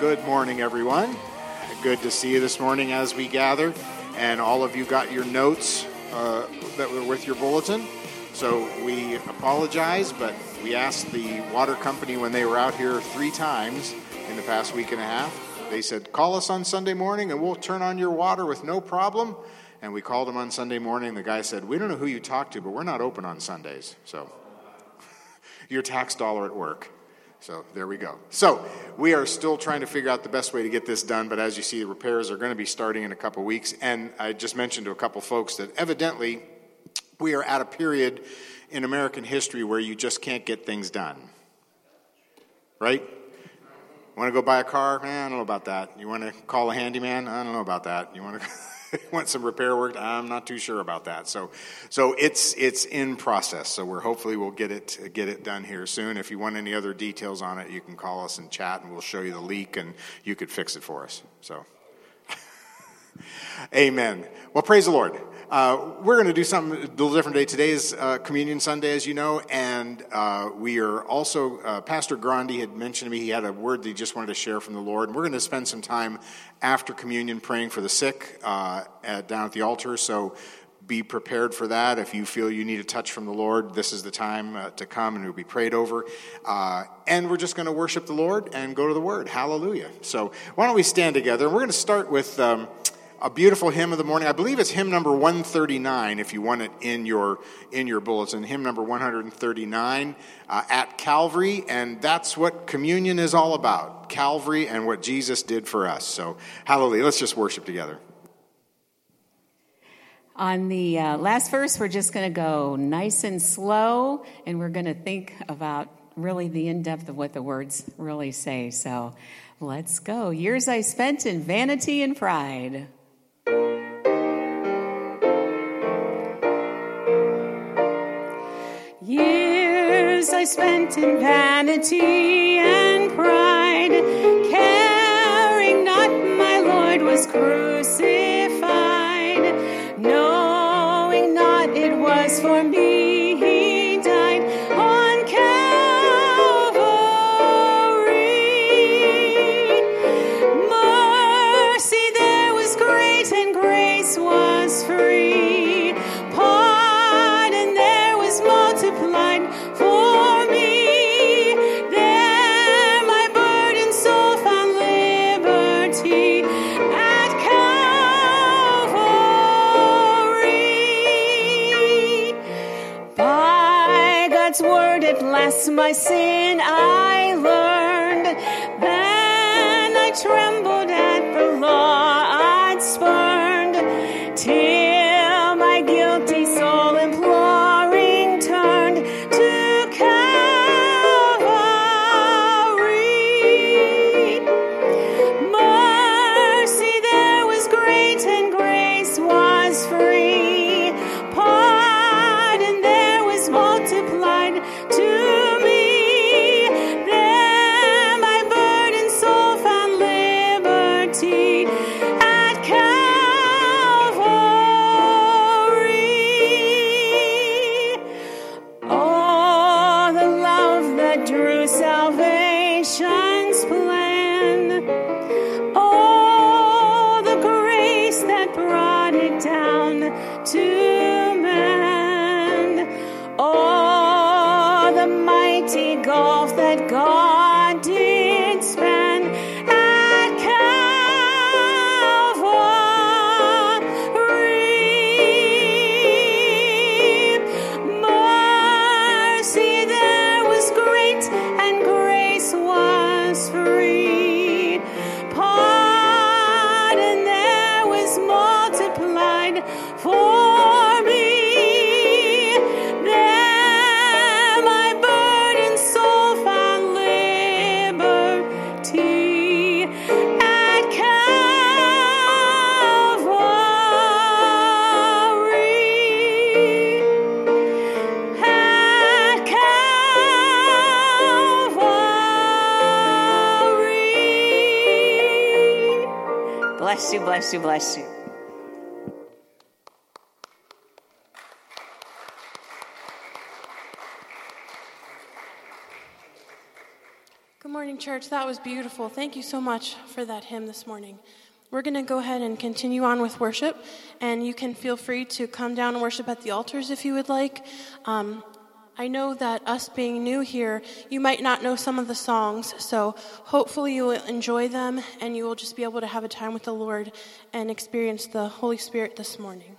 Good morning, everyone. Good to see you this morning as we gather. And all of you got your notes uh, that were with your bulletin. So we apologize, but we asked the water company when they were out here three times in the past week and a half. They said, Call us on Sunday morning and we'll turn on your water with no problem. And we called them on Sunday morning. The guy said, We don't know who you talked to, but we're not open on Sundays. So your tax dollar at work. So there we go. So we are still trying to figure out the best way to get this done, but as you see, the repairs are going to be starting in a couple weeks. And I just mentioned to a couple folks that evidently we are at a period in American history where you just can't get things done. Right? Want to go buy a car? Eh, I don't know about that. You want to call a handyman? I don't know about that. You want to. want some repair work. I'm not too sure about that. So, so it's it's in process. So we're hopefully we'll get it get it done here soon. If you want any other details on it, you can call us and chat, and we'll show you the leak, and you could fix it for us. So, Amen. Well, praise the Lord. Uh, we're going to do something a little different today. Today is uh, Communion Sunday, as you know, and uh, we are also, uh, Pastor Grandi had mentioned to me he had a word that he just wanted to share from the Lord. And we're going to spend some time after communion praying for the sick uh, at, down at the altar. So be prepared for that. If you feel you need a touch from the Lord, this is the time uh, to come and it will be prayed over. and we're just going to worship the Lord and go to the Word. Hallelujah. So why don't we stand together? And we're going to start with. Um, a beautiful hymn of the morning. I believe it's hymn number 139 if you want it in your in your bulletin. Hymn number 139 uh, at Calvary, and that's what communion is all about. Calvary and what Jesus did for us. So, hallelujah. Let's just worship together. On the uh, last verse, we're just going to go nice and slow, and we're going to think about really the in depth of what the words really say. So, let's go. Years I spent in vanity and pride. I spent in vanity and pride, caring not my Lord was crucified, my sin bless you, bless you. bless you. Good morning, church. That was beautiful. Thank you so much for that hymn this morning. We're going to go ahead and continue on with worship, and you can feel free to come down and worship at the altars if you would like. Um, I know that us being new here, you might not know some of the songs, so hopefully you will enjoy them and you will just be able to have a time with the Lord and experience the Holy Spirit this morning.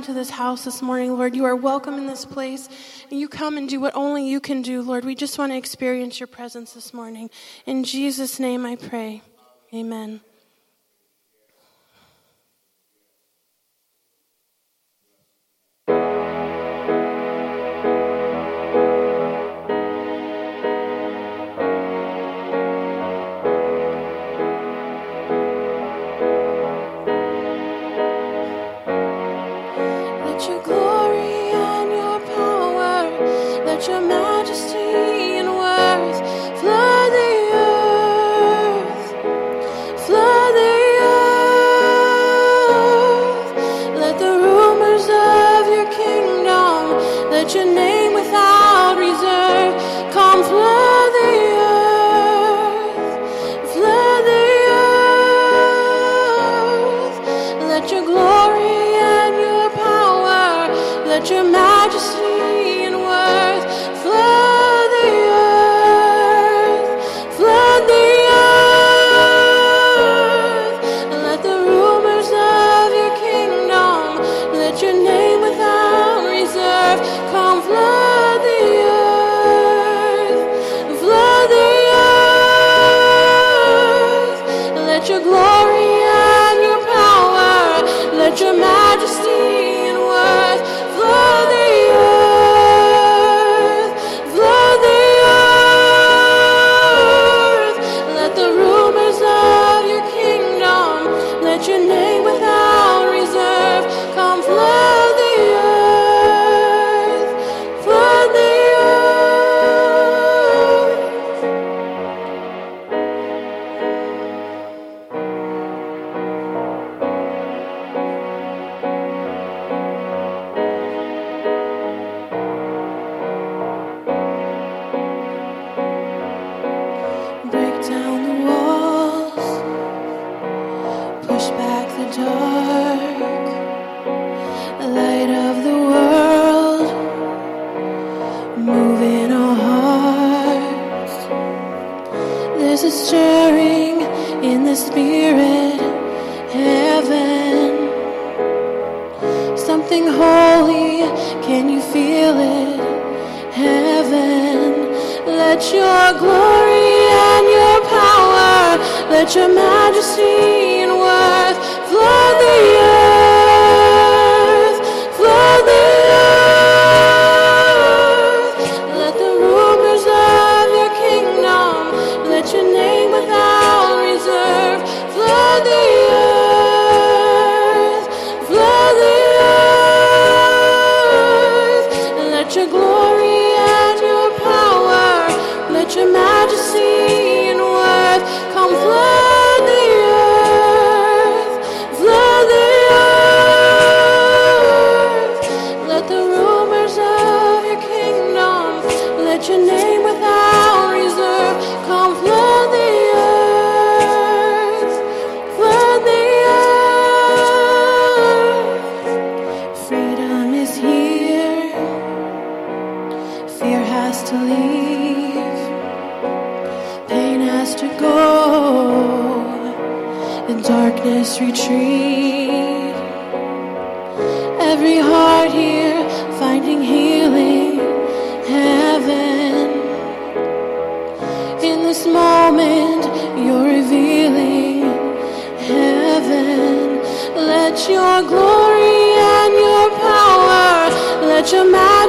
into this house this morning, Lord. You are welcome in this place. And you come and do what only you can do, Lord. We just want to experience your presence this morning. In Jesus' name I pray. Amen.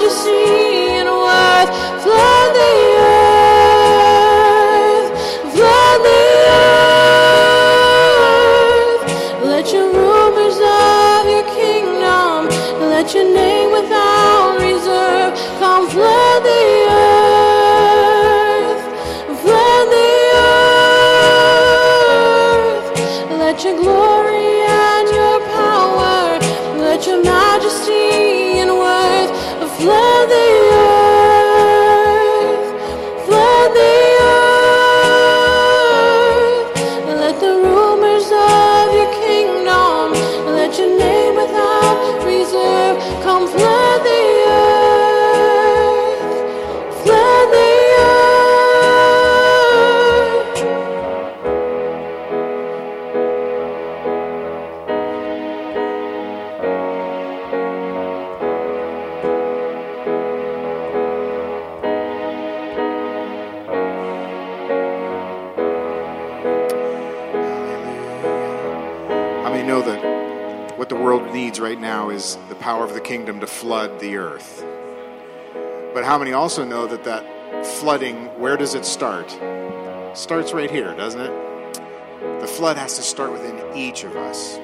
you see? Kingdom to flood the earth. But how many also know that that flooding, where does it start? Starts right here, doesn't it? The flood has to start within each of us.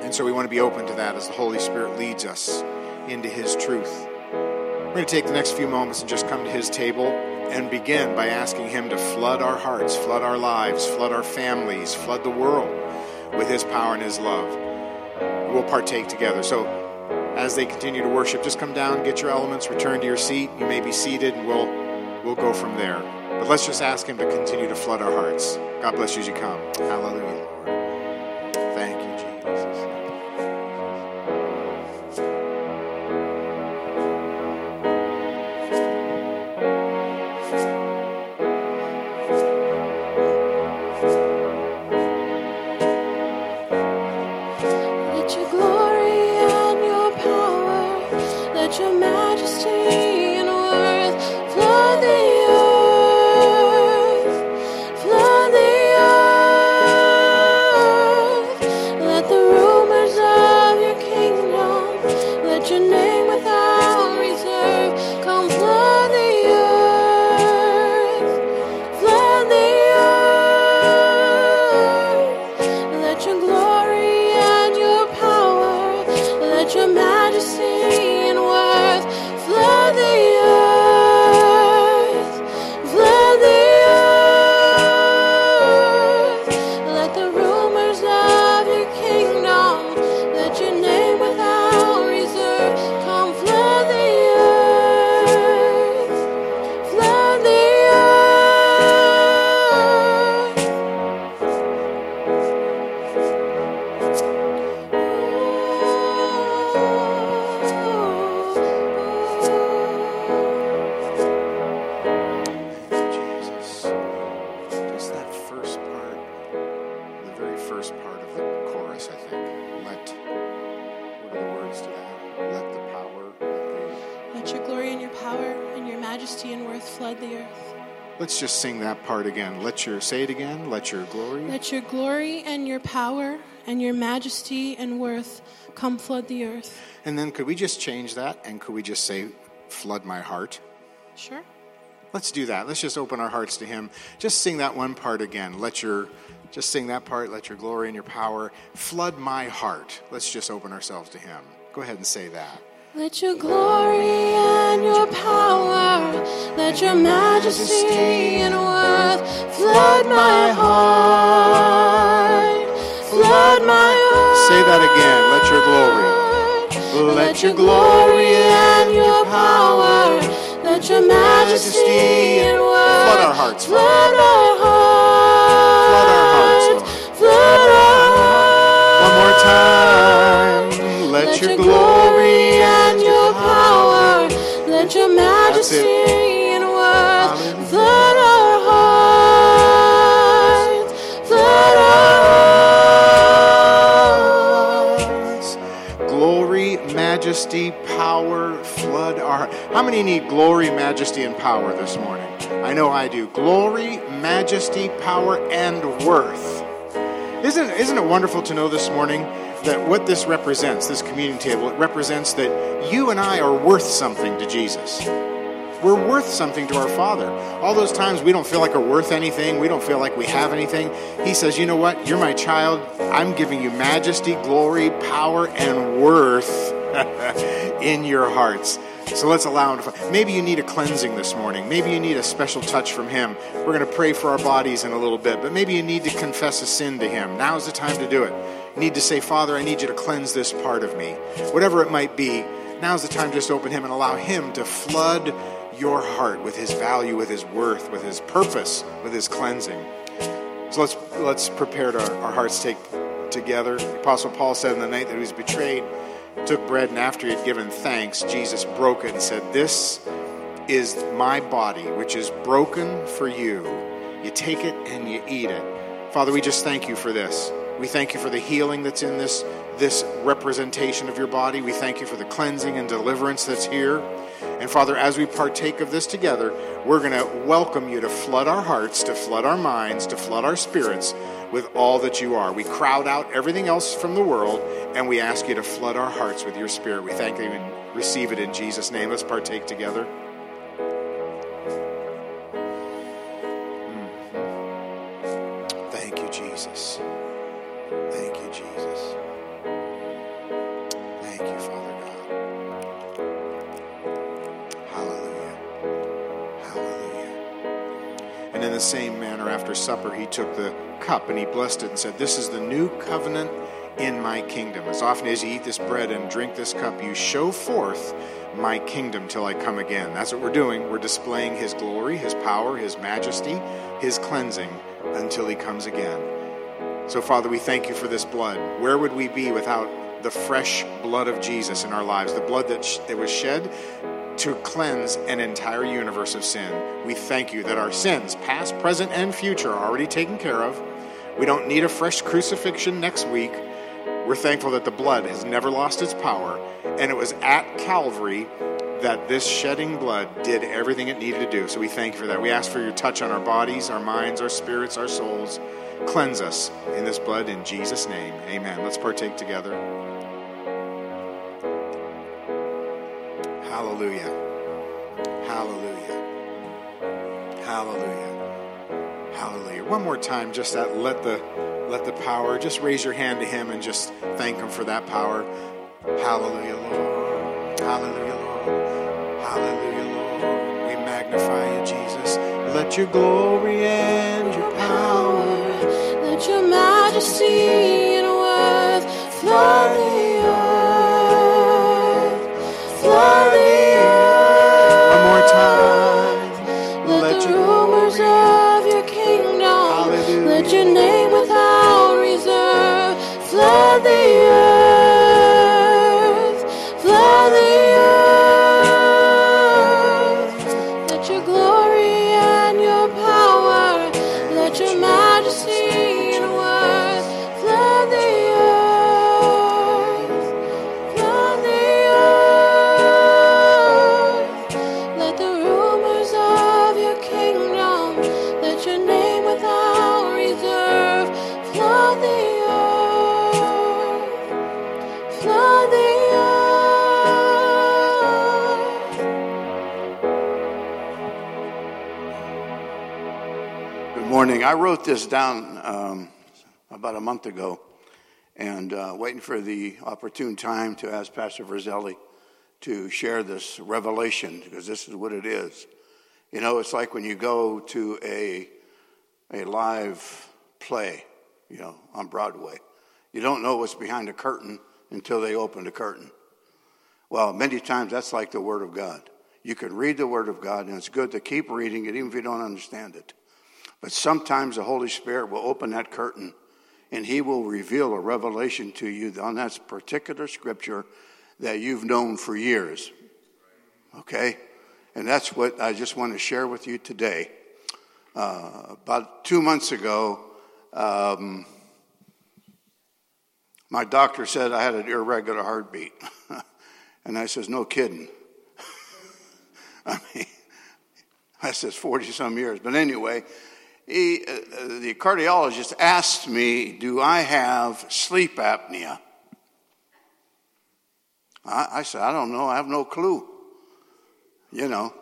And so we want to be open to that as the Holy Spirit leads us into His truth. We're going to take the next few moments and just come to His table and begin by asking Him to flood our hearts, flood our lives, flood our families, flood the world with His power and His love. We'll partake together. So as they continue to worship, just come down, get your elements, return to your seat. You may be seated, and we'll we'll go from there. But let's just ask Him to continue to flood our hearts. God bless you as you come. Hallelujah, Lord. Again. Let your say it again. Let your glory. Let your glory and your power and your majesty and worth come flood the earth. And then could we just change that and could we just say flood my heart? Sure. Let's do that. Let's just open our hearts to him. Just sing that one part again. Let your just sing that part. Let your glory and your power flood my heart. Let's just open ourselves to him. Go ahead and say that. Let your glory and your power, let your majesty and worth flood my heart. Flood my heart. Say that again. Let your glory. Let your glory and your power, let your majesty and worth Flood our hearts, Flood our hearts. Flood our hearts, Lord. Flood our One more time. Let, your, glory let your majesty and worth flood our hearts, flood our hearts. Glory, majesty, power, flood our. How many need glory, majesty, and power this morning? I know I do. Glory, majesty, power, and worth. Isn't, isn't it wonderful to know this morning that what this represents, this communion table, it represents that you and I are worth something to Jesus. We're worth something to our Father. All those times we don't feel like we're worth anything, we don't feel like we have anything. He says, You know what? You're my child. I'm giving you majesty, glory, power, and worth in your hearts. So let's allow him to. Maybe you need a cleansing this morning. Maybe you need a special touch from him. We're going to pray for our bodies in a little bit, but maybe you need to confess a sin to him. Now's the time to do it. Need to say, Father, I need you to cleanse this part of me. Whatever it might be, now's the time just open him and allow him to flood your heart with his value, with his worth, with his purpose, with his cleansing. So let's let's prepare to, our hearts take together. The Apostle Paul said in the night that he was betrayed, took bread, and after he had given thanks, Jesus broke it and said, This is my body, which is broken for you. You take it and you eat it. Father, we just thank you for this. We thank you for the healing that's in this, this representation of your body. We thank you for the cleansing and deliverance that's here. And Father, as we partake of this together, we're going to welcome you to flood our hearts, to flood our minds, to flood our spirits with all that you are. We crowd out everything else from the world and we ask you to flood our hearts with your spirit. We thank you and receive it in Jesus' name. Let's partake together. Mm. Thank you, Jesus. The same manner, after supper, he took the cup and he blessed it and said, This is the new covenant in my kingdom. As often as you eat this bread and drink this cup, you show forth my kingdom till I come again. That's what we're doing. We're displaying his glory, his power, his majesty, his cleansing until he comes again. So, Father, we thank you for this blood. Where would we be without the fresh blood of Jesus in our lives? The blood that, sh- that was shed to cleanse an entire universe of sin. We thank you that our sins, past, present, and future, are already taken care of. We don't need a fresh crucifixion next week. We're thankful that the blood has never lost its power, and it was at Calvary that this shedding blood did everything it needed to do. So we thank you for that. We ask for your touch on our bodies, our minds, our spirits, our souls. Cleanse us in this blood in Jesus' name. Amen. Let's partake together. Hallelujah. Hallelujah. Hallelujah. Hallelujah. One more time, just that let the let the power, just raise your hand to him and just thank him for that power. Hallelujah, Lord. Hallelujah, Lord. Hallelujah, Lord. We magnify you, Jesus. Let your glory and your power, Let your majesty and worth flood wrote this down um, about a month ago and uh, waiting for the opportune time to ask Pastor Verzelli to share this revelation because this is what it is. You know, it's like when you go to a, a live play, you know, on Broadway. You don't know what's behind the curtain until they open the curtain. Well, many times that's like the Word of God. You can read the Word of God, and it's good to keep reading it even if you don't understand it. But sometimes the Holy Spirit will open that curtain and He will reveal a revelation to you on that particular scripture that you've known for years. Okay? And that's what I just want to share with you today. Uh, about two months ago, um, my doctor said I had an irregular heartbeat. and I says, No kidding. I mean, I says 40 some years. But anyway, he, uh, the cardiologist asked me, Do I have sleep apnea? I, I said, I don't know. I have no clue. You know.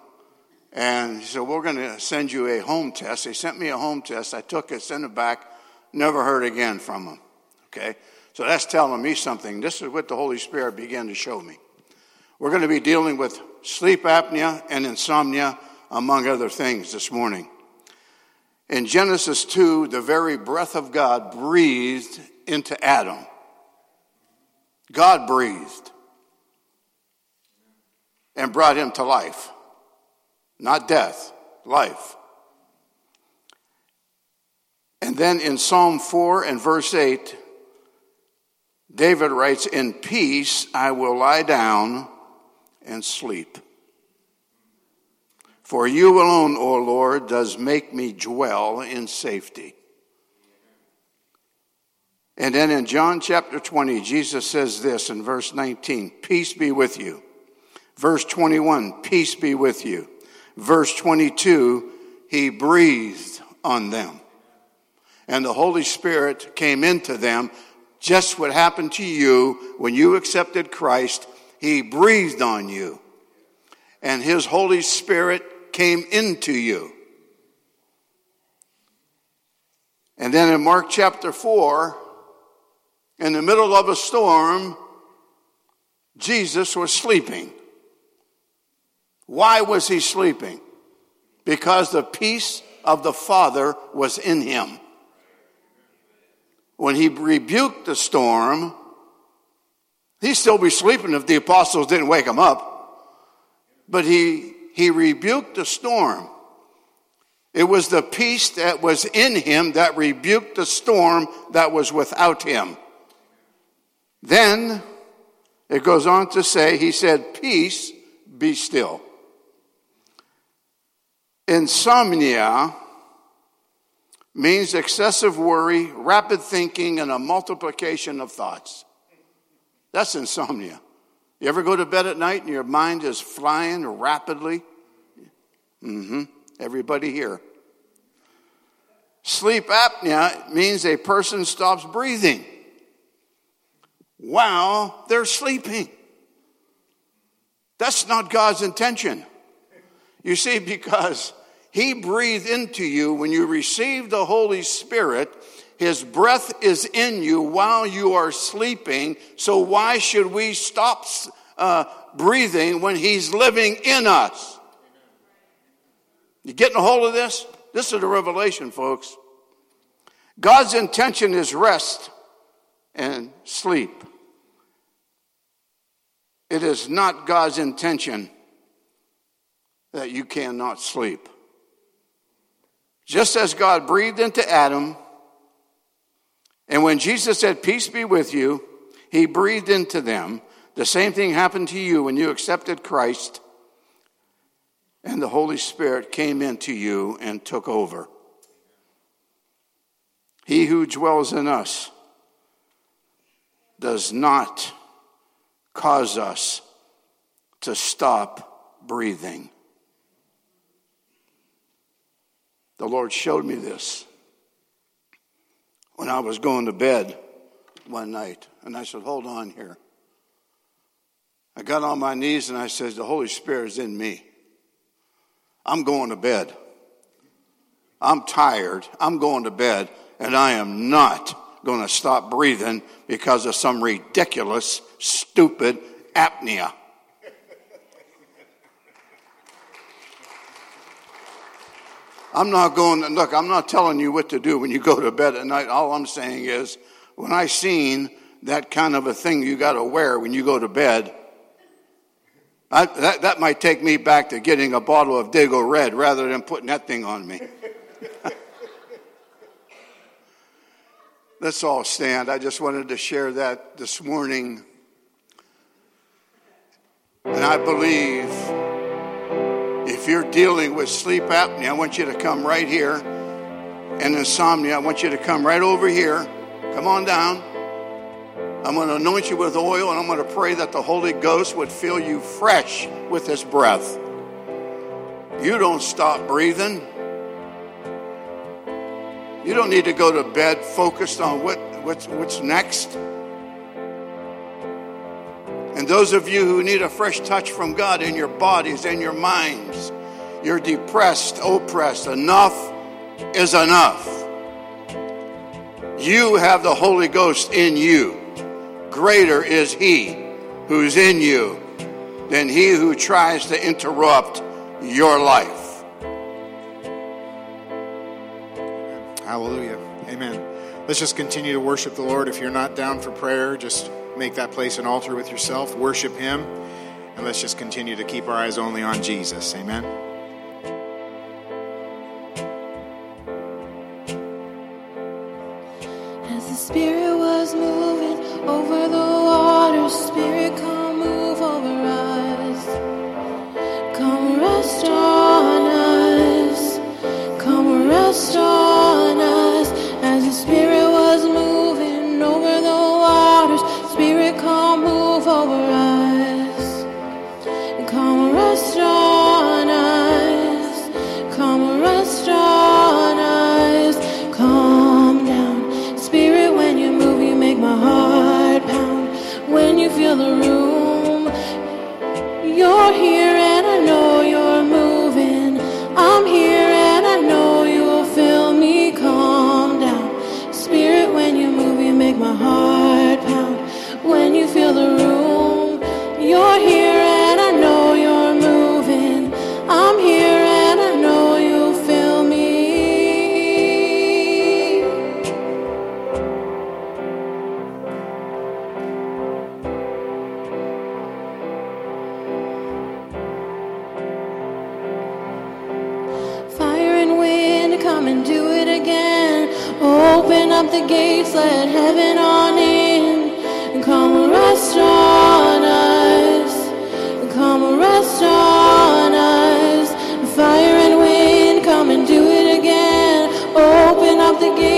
And he said, We're going to send you a home test. They sent me a home test. I took it, sent it back, never heard again from them. Okay? So that's telling me something. This is what the Holy Spirit began to show me. We're going to be dealing with sleep apnea and insomnia, among other things, this morning. In Genesis 2, the very breath of God breathed into Adam. God breathed and brought him to life. Not death, life. And then in Psalm 4 and verse 8, David writes, In peace I will lie down and sleep. For you alone, O Lord, does make me dwell in safety. And then in John chapter 20, Jesus says this in verse 19 Peace be with you. Verse 21, Peace be with you. Verse 22, He breathed on them. and the Holy Spirit came into them. Just what happened to you when you accepted Christ. He breathed on you, and His Holy Spirit came into you. And then in Mark chapter 4, in the middle of a storm, Jesus was sleeping. Why was he sleeping? Because the peace of the Father was in him. When he rebuked the storm, he'd still be sleeping if the apostles didn't wake him up. But he, he rebuked the storm. It was the peace that was in him that rebuked the storm that was without him. Then it goes on to say, He said, Peace, be still. Insomnia means excessive worry, rapid thinking, and a multiplication of thoughts. That's insomnia. You ever go to bed at night and your mind is flying rapidly? Mm-hmm. Everybody here. Sleep apnea means a person stops breathing while they're sleeping. That's not God's intention. You see, because He breathed into you when you received the Holy Spirit, His breath is in you while you are sleeping. So, why should we stop uh, breathing when He's living in us? You getting a hold of this? This is a revelation, folks. God's intention is rest and sleep. It is not God's intention that you cannot sleep. Just as God breathed into Adam, and when Jesus said, Peace be with you, he breathed into them. The same thing happened to you when you accepted Christ, and the Holy Spirit came into you and took over. He who dwells in us does not cause us to stop breathing. The Lord showed me this when I was going to bed one night. And I said, Hold on here. I got on my knees and I said, The Holy Spirit is in me. I'm going to bed. I'm tired. I'm going to bed. And I am not going to stop breathing because of some ridiculous, stupid apnea. I'm not going, look, I'm not telling you what to do when you go to bed at night. All I'm saying is, when I seen that kind of a thing you got to wear when you go to bed, I, that, that might take me back to getting a bottle of Dago Red rather than putting that thing on me. Let's all stand. I just wanted to share that this morning. And I believe if you're dealing with sleep apnea, I want you to come right here. And insomnia, I want you to come right over here. Come on down. I'm going to anoint you with oil and I'm going to pray that the Holy Ghost would fill you fresh with His breath. You don't stop breathing. You don't need to go to bed focused on what, what's, what's next. And those of you who need a fresh touch from God in your bodies and your minds, you're depressed, oppressed. Enough is enough. You have the Holy Ghost in you. Greater is He who's in you than he who tries to interrupt your life. Hallelujah. Amen. Let's just continue to worship the Lord. If you're not down for prayer, just make that place an altar with yourself, worship Him, and let's just continue to keep our eyes only on Jesus. Amen. Spirit was moving over the waters, Spirit, come move over us. Come rest on us. Come rest on the gates, let heaven on in. Come rest on us. Come rest on us. Fire and wind, come and do it again. Open up the gates,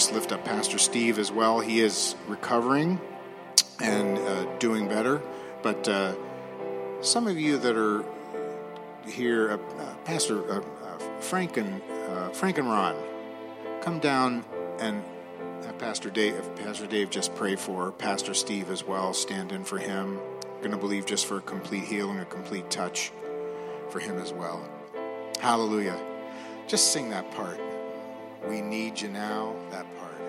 just lift up Pastor Steve as well. He is recovering and uh, doing better. But uh, some of you that are here, uh, Pastor uh, uh, Frank and Frank and Ron, come down and have Pastor Dave, Pastor Dave, just pray for Pastor Steve as well. Stand in for him. Going to believe just for a complete healing, a complete touch for him as well. Hallelujah. Just sing that part. We need you now. That part.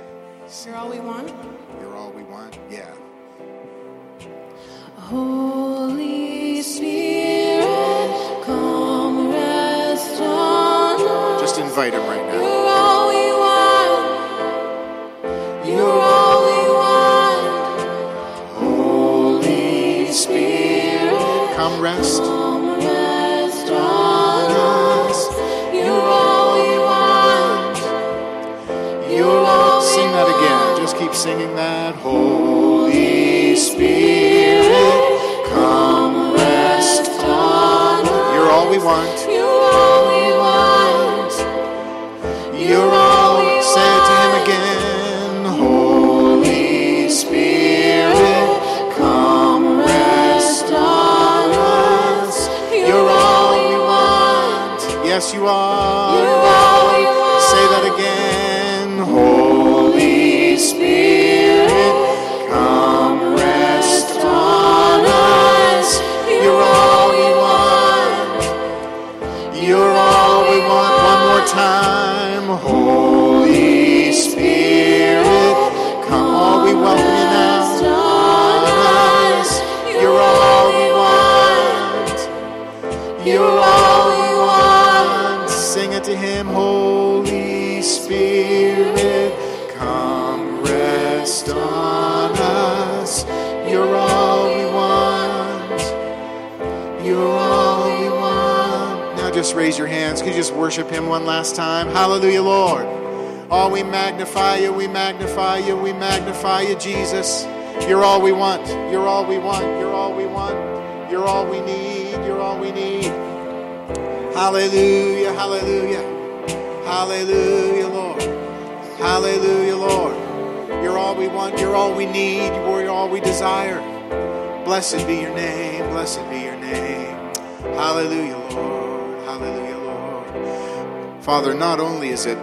You're all we want. You're all we want. Yeah. Holy Spirit, come rest on us. Just invite him right now. You're all we want. You're all we want. Holy Spirit, Come rest. come rest singing that. Holy Spirit, come rest on us. You're all we want. You're all we want. You're all. Say it to him again. Holy Spirit, come rest on us. You're all we want. Yes, you are. Him, Holy Spirit, come rest on us. You're all we want. You're all we want. Now just raise your hands. Can you just worship him one last time? Hallelujah, Lord. Oh, we magnify you, we magnify you, we magnify you, Jesus. You're all we want. You're all we want. You're all we want. You're all we need. Hallelujah, hallelujah. Hallelujah, Lord. Hallelujah, Lord. You're all we want. You're all we need. You're all we desire. Blessed be your name. Blessed be your name. Hallelujah, Lord. Hallelujah, Lord. Father, not only is it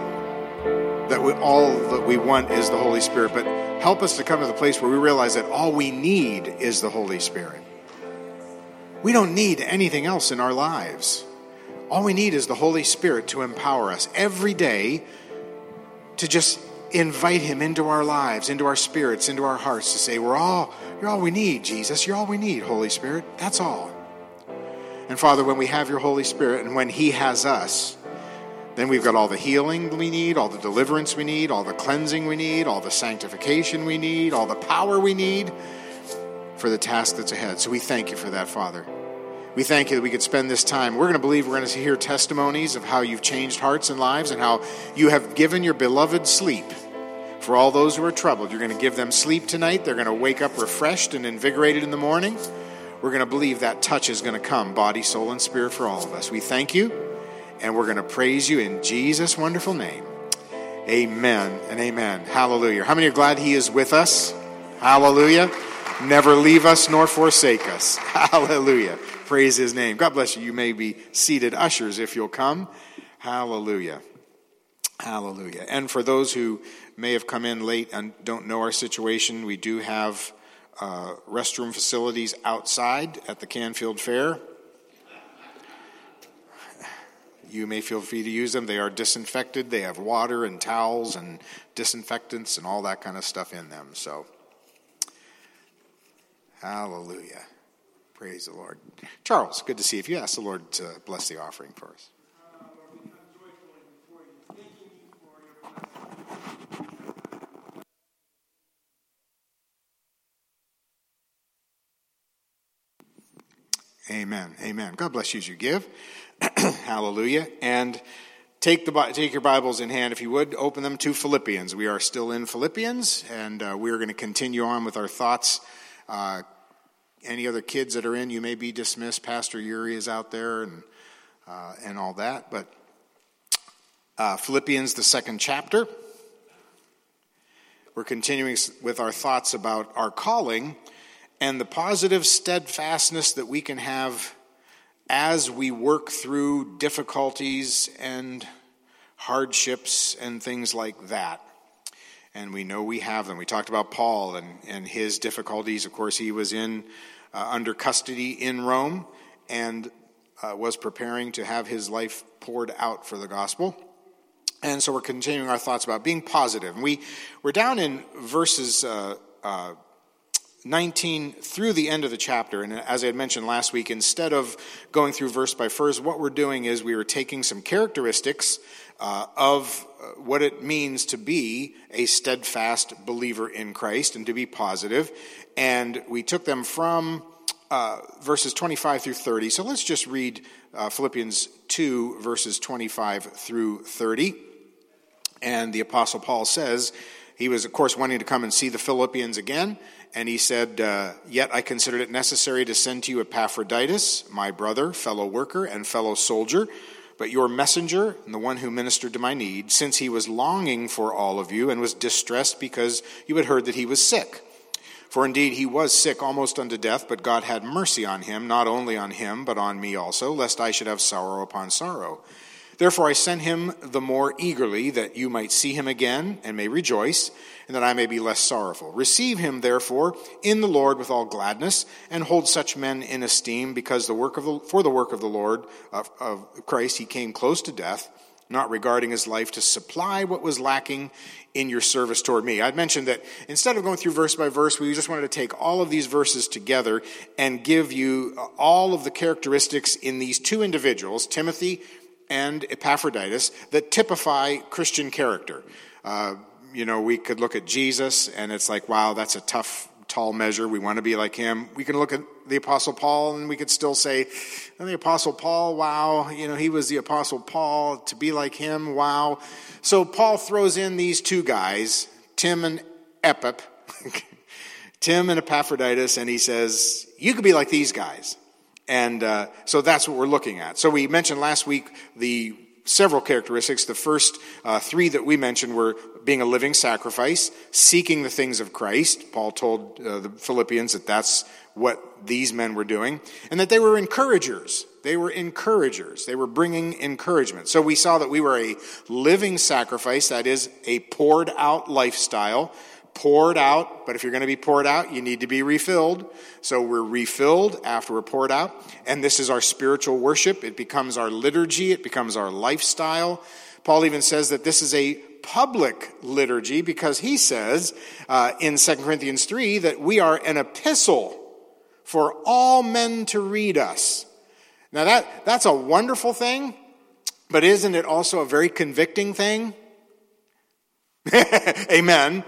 that we, all that we want is the Holy Spirit, but help us to come to the place where we realize that all we need is the Holy Spirit. We don't need anything else in our lives. All we need is the Holy Spirit to empower us every day to just invite Him into our lives, into our spirits, into our hearts to say, We're all, you're all we need, Jesus. You're all we need, Holy Spirit. That's all. And Father, when we have your Holy Spirit and when He has us, then we've got all the healing we need, all the deliverance we need, all the cleansing we need, all the sanctification we need, all the power we need for the task that's ahead. So we thank you for that, Father. We thank you that we could spend this time. We're going to believe we're going to hear testimonies of how you've changed hearts and lives and how you have given your beloved sleep. For all those who are troubled, you're going to give them sleep tonight. They're going to wake up refreshed and invigorated in the morning. We're going to believe that touch is going to come, body, soul, and spirit, for all of us. We thank you, and we're going to praise you in Jesus' wonderful name. Amen and amen. Hallelujah. How many are glad He is with us? Hallelujah. Never leave us nor forsake us. Hallelujah. Praise His name. God bless you. You may be seated. Ushers, if you'll come. Hallelujah. Hallelujah. And for those who may have come in late and don't know our situation, we do have uh, restroom facilities outside at the Canfield Fair. You may feel free to use them. They are disinfected. They have water and towels and disinfectants and all that kind of stuff in them. So, hallelujah. Praise the Lord. Charles, good to see you. If you ask the Lord to bless the offering for us. Amen. Amen. God bless you as you give. Hallelujah. And take the take your Bibles in hand, if you would. Open them to Philippians. We are still in Philippians, and uh, we are going to continue on with our thoughts. Uh, any other kids that are in, you may be dismissed. Pastor Yuri is out there, and uh, and all that. But uh, Philippians, the second chapter. We're continuing with our thoughts about our calling and the positive steadfastness that we can have as we work through difficulties and hardships and things like that. And we know we have them. We talked about Paul and, and his difficulties. Of course, he was in uh, under custody in Rome and uh, was preparing to have his life poured out for the gospel. And so we're continuing our thoughts about being positive. And we, we're down in verses uh, uh 19 through the end of the chapter. And as I had mentioned last week, instead of going through verse by verse, what we're doing is we are taking some characteristics uh, of uh, what it means to be a steadfast believer in Christ and to be positive, and we took them from uh, verses 25 through 30. So let's just read uh, Philippians 2, verses 25 through 30. And the Apostle Paul says, he was, of course, wanting to come and see the Philippians again. And he said, uh, Yet I considered it necessary to send to you Epaphroditus, my brother, fellow worker, and fellow soldier, but your messenger, and the one who ministered to my need, since he was longing for all of you and was distressed because you had heard that he was sick. For indeed he was sick almost unto death, but God had mercy on him, not only on him, but on me also, lest I should have sorrow upon sorrow. Therefore I sent him the more eagerly, that you might see him again and may rejoice, and that I may be less sorrowful. Receive him, therefore, in the Lord with all gladness, and hold such men in esteem, because the work of the, for the work of the Lord of, of Christ he came close to death, not regarding his life to supply what was lacking in your service toward me. I'd mentioned that instead of going through verse by verse, we just wanted to take all of these verses together and give you all of the characteristics in these two individuals, Timothy and Epaphroditus that typify Christian character. Uh, you know, we could look at Jesus and it's like, wow, that's a tough, tall measure. We want to be like him. We can look at the Apostle Paul and we could still say, the Apostle Paul, wow, you know, he was the Apostle Paul. To be like him, wow. So Paul throws in these two guys, Tim and Epip, Tim and Epaphroditus, and he says, you could be like these guys. And uh, so that's what we're looking at. So we mentioned last week the several characteristics. The first uh, three that we mentioned were being a living sacrifice, seeking the things of Christ. Paul told uh, the Philippians that that's what these men were doing, and that they were encouragers. They were encouragers. They were bringing encouragement. So we saw that we were a living sacrifice, that is, a poured out lifestyle poured out, but if you're going to be poured out, you need to be refilled. So we're refilled after we're poured out. And this is our spiritual worship. It becomes our liturgy, it becomes our lifestyle. Paul even says that this is a public liturgy because he says uh, in 2 Corinthians 3 that we are an epistle for all men to read us. Now that, that's a wonderful thing, but isn't it also a very convicting thing? Amen.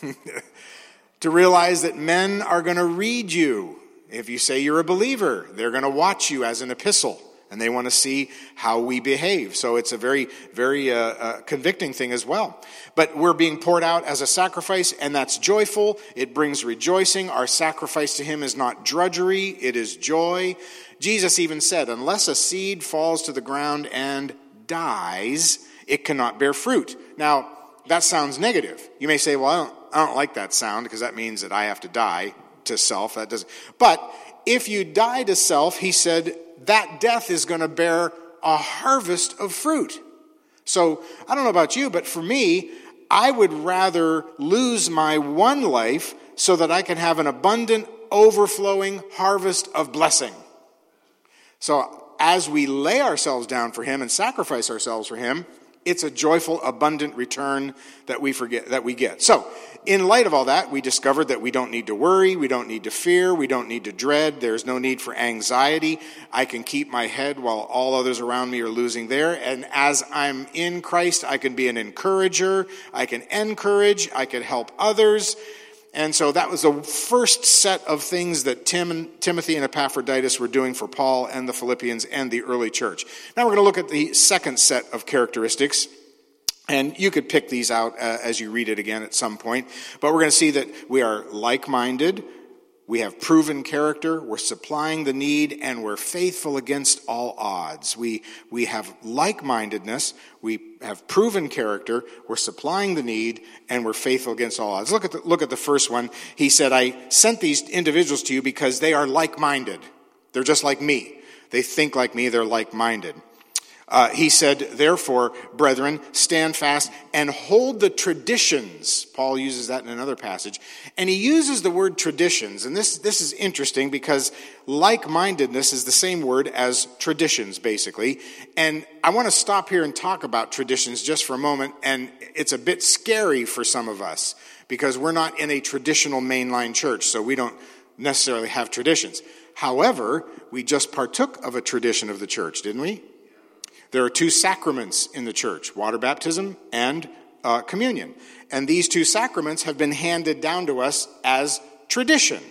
to realize that men are going to read you. If you say you're a believer, they're going to watch you as an epistle and they want to see how we behave. So it's a very, very uh, uh, convicting thing as well. But we're being poured out as a sacrifice, and that's joyful. It brings rejoicing. Our sacrifice to Him is not drudgery, it is joy. Jesus even said, Unless a seed falls to the ground and dies, it cannot bear fruit. Now, that sounds negative. You may say, Well, I don't, like that sound because that means that I have to die to self. That doesn't. But if you die to self, he said, that death is going to bear a harvest of fruit. So I don't know about you, but for me, I would rather lose my one life so that I can have an abundant, overflowing harvest of blessing. So as we lay ourselves down for Him and sacrifice ourselves for Him, it's a joyful, abundant return that we forget that we get. So, in light of all that, we discovered that we don't need to worry, we don't need to fear, we don't need to dread. There's no need for anxiety. I can keep my head while all others around me are losing there. And as I'm in Christ, I can be an encourager. I can encourage. I can help others. And so that was the first set of things that Tim Timothy and Epaphroditus were doing for Paul and the Philippians and the early church. Now we're going to look at the second set of characteristics. And you could pick these out uh, as you read it again at some point. But we're going to see that we are like minded, we have proven character, we're supplying the need, and we're faithful against all odds. We, we have like mindedness, we have proven character, we're supplying the need, and we're faithful against all odds. Look at the, look at the first one. He said, I sent these individuals to you because they are like minded. They're just like me. They think like me, they're like minded. Uh, he said, Therefore, brethren, stand fast and hold the traditions. Paul uses that in another passage. And he uses the word traditions. And this, this is interesting because like mindedness is the same word as traditions, basically. And I want to stop here and talk about traditions just for a moment. And it's a bit scary for some of us because we're not in a traditional mainline church, so we don't necessarily have traditions. However, we just partook of a tradition of the church, didn't we? There are two sacraments in the church water baptism and uh, communion. And these two sacraments have been handed down to us as tradition.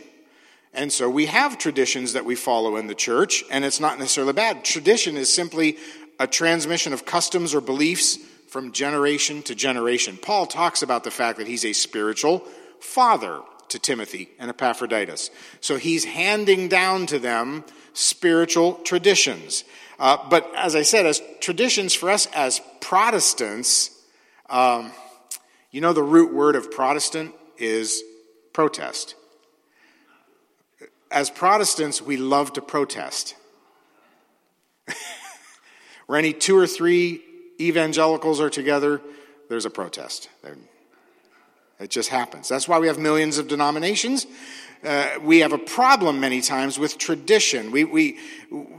And so we have traditions that we follow in the church, and it's not necessarily bad. Tradition is simply a transmission of customs or beliefs from generation to generation. Paul talks about the fact that he's a spiritual father to Timothy and Epaphroditus. So he's handing down to them spiritual traditions. Uh, but as I said, as traditions for us as Protestants, um, you know, the root word of Protestant is protest. As Protestants, we love to protest. Where any two or three evangelicals are together, there's a protest. It just happens. That's why we have millions of denominations uh, we have a problem many times with tradition. We, we,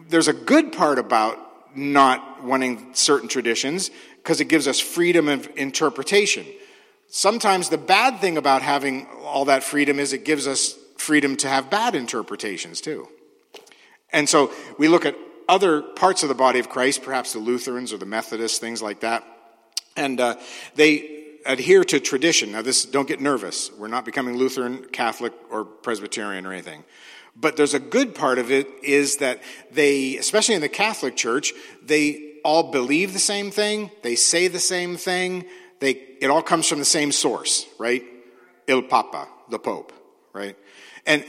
there's a good part about not wanting certain traditions because it gives us freedom of interpretation. Sometimes the bad thing about having all that freedom is it gives us freedom to have bad interpretations too. And so we look at other parts of the body of Christ, perhaps the Lutherans or the Methodists, things like that. And uh, they adhere to tradition. Now, this, don't get nervous. We're not becoming Lutheran, Catholic, or Presbyterian or anything. But there's a good part of it is that they, especially in the Catholic Church, they all believe the same thing, they say the same thing, they, it all comes from the same source, right? Il Papa, the Pope, right? And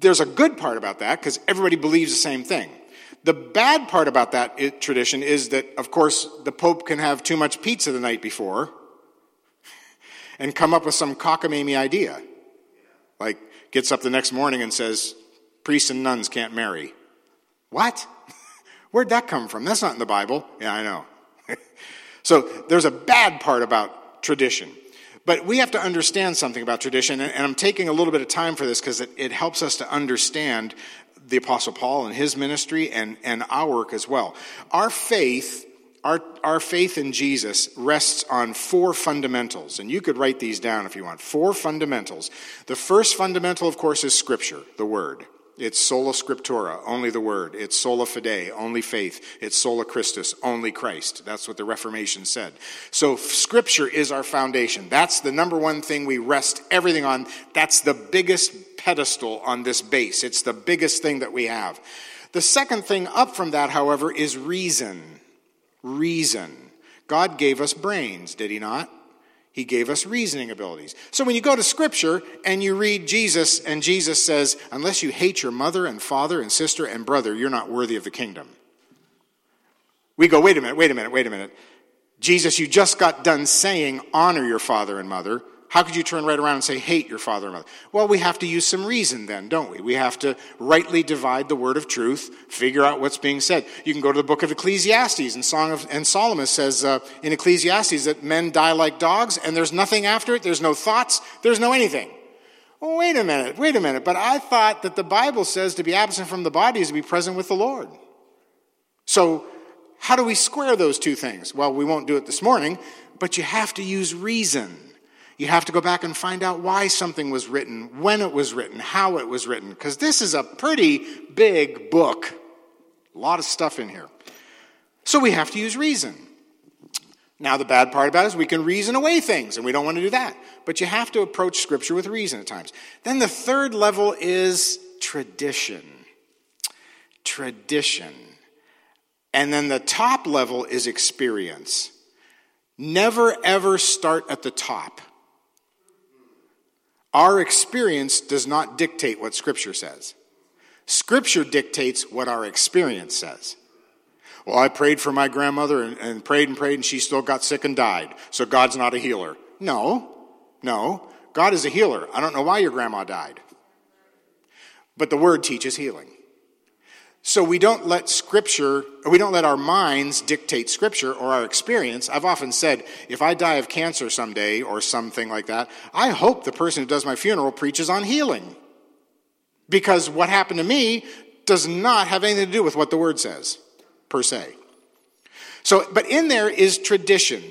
there's a good part about that because everybody believes the same thing. The bad part about that tradition is that, of course, the Pope can have too much pizza the night before and come up with some cockamamie idea. Like, gets up the next morning and says, priests and nuns can't marry. What? Where'd that come from? That's not in the Bible. Yeah, I know. so there's a bad part about tradition. But we have to understand something about tradition, and I'm taking a little bit of time for this because it, it helps us to understand the Apostle Paul and his ministry and, and our work as well. Our faith, our, our faith in Jesus rests on four fundamentals, and you could write these down if you want. Four fundamentals. The first fundamental, of course, is Scripture, the Word. It's sola scriptura, only the word. It's sola fide, only faith. It's sola Christus, only Christ. That's what the Reformation said. So scripture is our foundation. That's the number one thing we rest everything on. That's the biggest pedestal on this base. It's the biggest thing that we have. The second thing up from that, however, is reason. Reason. God gave us brains, did he not? He gave us reasoning abilities. So when you go to scripture and you read Jesus, and Jesus says, Unless you hate your mother and father and sister and brother, you're not worthy of the kingdom. We go, Wait a minute, wait a minute, wait a minute. Jesus, you just got done saying, Honor your father and mother. How could you turn right around and say, hate your father and mother? Well, we have to use some reason then, don't we? We have to rightly divide the word of truth, figure out what's being said. You can go to the book of Ecclesiastes, and, Song of, and Solomon says uh, in Ecclesiastes that men die like dogs, and there's nothing after it, there's no thoughts, there's no anything. Well, wait a minute, wait a minute. But I thought that the Bible says to be absent from the body is to be present with the Lord. So, how do we square those two things? Well, we won't do it this morning, but you have to use reason. You have to go back and find out why something was written, when it was written, how it was written, because this is a pretty big book. A lot of stuff in here. So we have to use reason. Now, the bad part about it is we can reason away things, and we don't want to do that. But you have to approach Scripture with reason at times. Then the third level is tradition. Tradition. And then the top level is experience. Never ever start at the top. Our experience does not dictate what Scripture says. Scripture dictates what our experience says. Well, I prayed for my grandmother and, and, prayed and prayed, and she still got sick and died. So God's not a healer. No, no. God is a healer. I don't know why your grandma died. But the Word teaches healing. So we don't let scripture, we don't let our minds dictate scripture or our experience. I've often said, if I die of cancer someday or something like that, I hope the person who does my funeral preaches on healing. Because what happened to me does not have anything to do with what the word says, per se. So, but in there is tradition.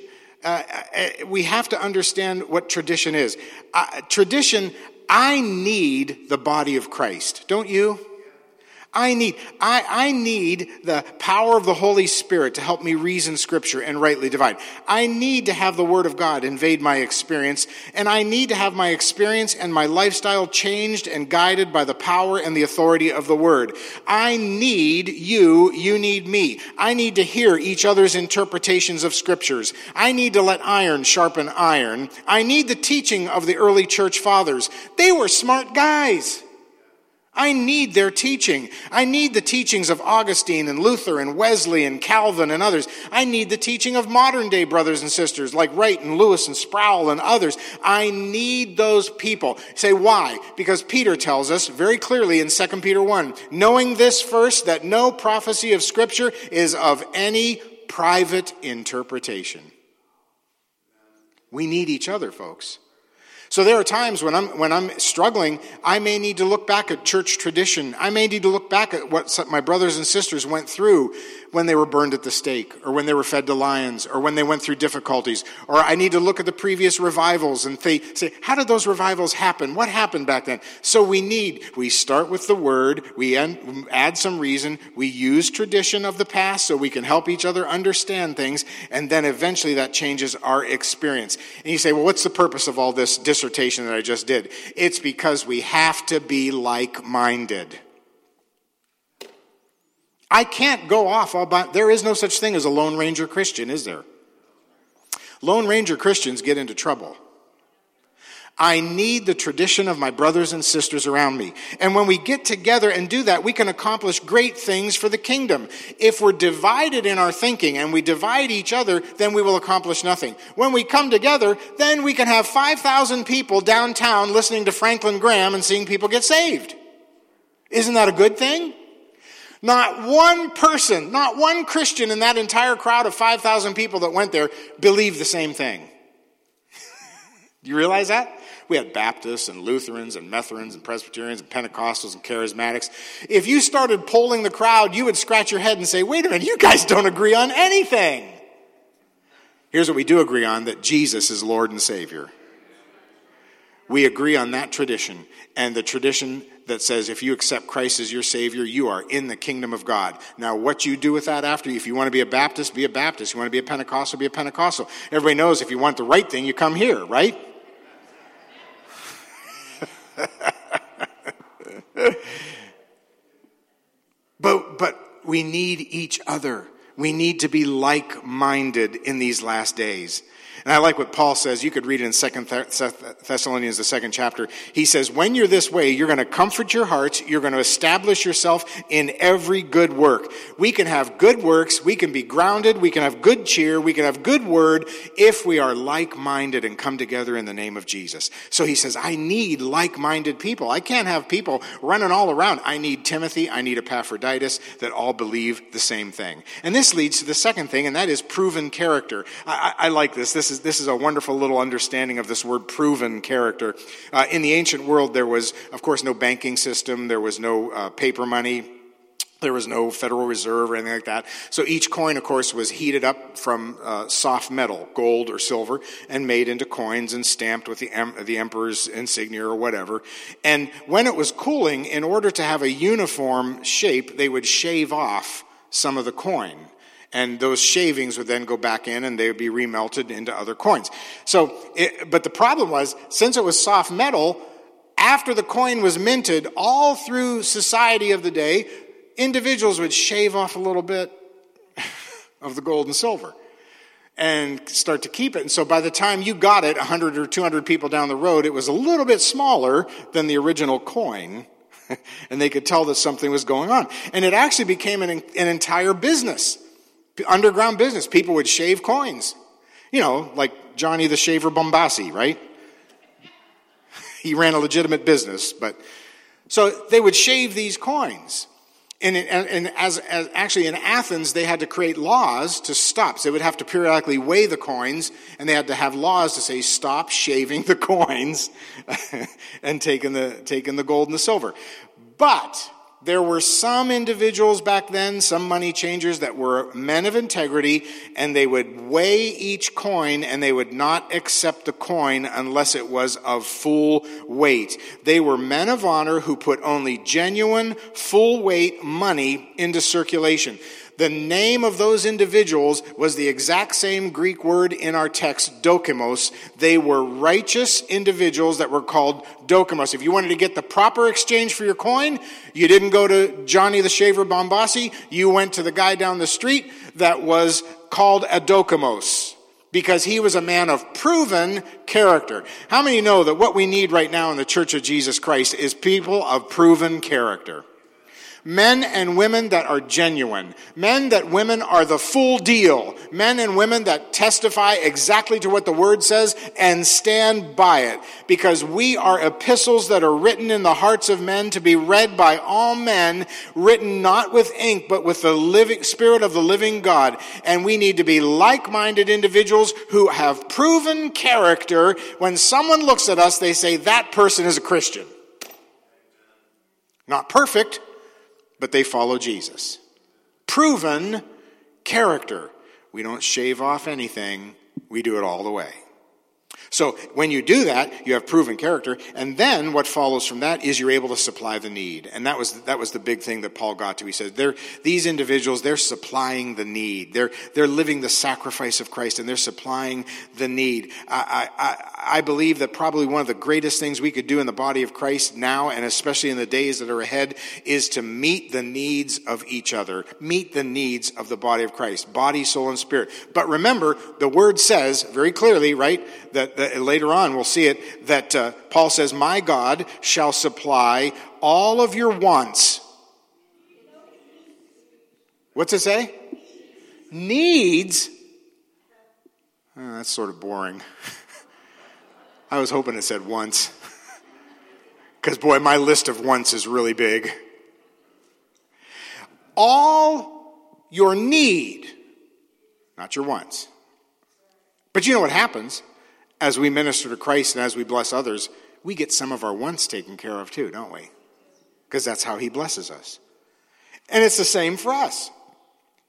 Uh, uh we have to understand what tradition is. Uh, tradition, I need the body of Christ, don't you? I need, I, I need the power of the Holy Spirit to help me reason Scripture and rightly divide. I need to have the Word of God invade my experience, and I need to have my experience and my lifestyle changed and guided by the power and the authority of the Word. I need you, you need me. I need to hear each other's interpretations of Scriptures. I need to let iron sharpen iron. I need the teaching of the early church fathers. They were smart guys. I need their teaching. I need the teachings of Augustine and Luther and Wesley and Calvin and others. I need the teaching of modern day brothers and sisters like Wright and Lewis and Sproul and others. I need those people. say why? Because Peter tells us very clearly in 2 Peter 1, knowing this first, that no prophecy of scripture is of any private interpretation. We need each other, folks. So there are times when I'm, when I'm struggling, I may need to look back at church tradition. I may need to look back at what my brothers and sisters went through. when they were burned at the stake, or when they were fed to lions, or when they went through difficulties. Or I need to look at the previous revivals and say, how did those revivals happen? What happened back then? So we need, we start with the word, we add some reason, we use tradition of the past so we can help each other understand things, and then eventually that changes our experience. And you say, well, what's the purpose of all this dissertation that I just did? It's because we have to be like minded. I can't go off all by, there is no such thing as a Lone Ranger Christian, is there? Lone Ranger Christians get into trouble. I need the tradition of my brothers and sisters around me. And when we get together and do that, we can accomplish great things for the kingdom. If we're divided in our thinking and we divide each other, then we will accomplish nothing. When we come together, then we can have 5,000 people downtown listening to Franklin Graham and seeing people get saved. Isn't that a good thing? Not one person, not one Christian in that entire crowd of 5,000 people that went there believed the same thing. Do you realize that? We had Baptists and Lutherans and Methodist and Presbyterians and Pentecostals and Charismatics. If you started polling the crowd, you would scratch your head and say, wait a minute, you guys don't agree on anything. Here's what we do agree on that Jesus is Lord and Savior. We agree on that tradition and the tradition that says if you accept Christ as your Savior, you are in the kingdom of God. Now, what you do with that after, if you want to be a Baptist, be a Baptist. You want to be a Pentecostal, be a Pentecostal. Everybody knows if you want the right thing, you come here, right? but, but we need each other. We need to be like minded in these last days. And I like what Paul says. You could read it in Second Thessalonians, the second chapter. He says, when you're this way, you're going to comfort your hearts. You're going to establish yourself in every good work. We can have good works. We can be grounded. We can have good cheer. We can have good word if we are like-minded and come together in the name of Jesus. So he says, I need like-minded people. I can't have people running all around. I need Timothy. I need Epaphroditus that all believe the same thing. And this leads to the second thing, and that is proven character. I, I, I like this. This is, this is a wonderful little understanding of this word proven character. Uh, in the ancient world, there was, of course, no banking system, there was no uh, paper money. There was no Federal Reserve or anything like that. So each coin, of course, was heated up from uh, soft metal, gold or silver, and made into coins and stamped with the, em- the emperor's insignia or whatever. And when it was cooling, in order to have a uniform shape, they would shave off some of the coin and those shavings would then go back in and they would be remelted into other coins. So, it, but the problem was, since it was soft metal, after the coin was minted, all through society of the day, individuals would shave off a little bit of the gold and silver and start to keep it. And so by the time you got it, 100 or 200 people down the road, it was a little bit smaller than the original coin. and they could tell that something was going on. And it actually became an, an entire business underground business. People would shave coins. You know, like Johnny the Shaver Bombassi, right? he ran a legitimate business, but so they would shave these coins. And, and, and as, as, actually in Athens, they had to create laws to stop. So they would have to periodically weigh the coins, and they had to have laws to say, stop shaving the coins and taking the, taking the gold and the silver. But there were some individuals back then, some money changers that were men of integrity, and they would weigh each coin and they would not accept the coin unless it was of full weight. They were men of honor who put only genuine, full weight money into circulation. The name of those individuals was the exact same Greek word in our text, dokimos. They were righteous individuals that were called dokimos. If you wanted to get the proper exchange for your coin, you didn't go to Johnny the Shaver Bombassi. You went to the guy down the street that was called a dokimos because he was a man of proven character. How many know that what we need right now in the Church of Jesus Christ is people of proven character? Men and women that are genuine. Men that women are the full deal. Men and women that testify exactly to what the word says and stand by it. Because we are epistles that are written in the hearts of men to be read by all men, written not with ink, but with the living, spirit of the living God. And we need to be like-minded individuals who have proven character. When someone looks at us, they say that person is a Christian. Not perfect, but they follow Jesus. Proven Character. We don't shave off anything, we do it all the way. So when you do that, you have proven character, and then what follows from that is you're able to supply the need. And that was that was the big thing that Paul got to. He said, they're, these individuals, they're supplying the need. They're they're living the sacrifice of Christ, and they're supplying the need. I, I, I believe that probably one of the greatest things we could do in the body of Christ now, and especially in the days that are ahead, is to meet the needs of each other, meet the needs of the body of Christ, body, soul, and spirit. But remember, the word says very clearly, right, that that later on we'll see it, that uh, Paul says, My God shall supply all of your wants. What's it say? Needs. Oh, that's sort of boring. I was hoping it said once. Because, boy, my list of wants is really big. All your need, not your wants. But you know what happens? As we minister to Christ and as we bless others, we get some of our wants taken care of too, don't we? Because that's how He blesses us. And it's the same for us.